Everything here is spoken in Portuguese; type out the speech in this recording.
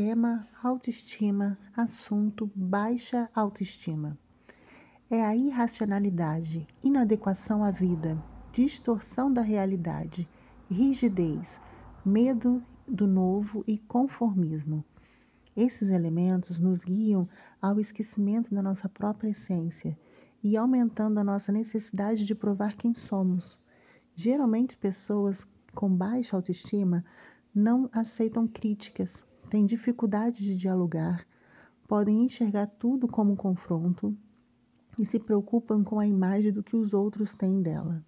Tema autoestima, assunto baixa autoestima. É a irracionalidade, inadequação à vida, distorção da realidade, rigidez, medo do novo e conformismo. Esses elementos nos guiam ao esquecimento da nossa própria essência e aumentando a nossa necessidade de provar quem somos. Geralmente, pessoas com baixa autoestima não aceitam críticas, têm dificuldade de dialogar, podem enxergar tudo como um confronto e se preocupam com a imagem do que os outros têm dela.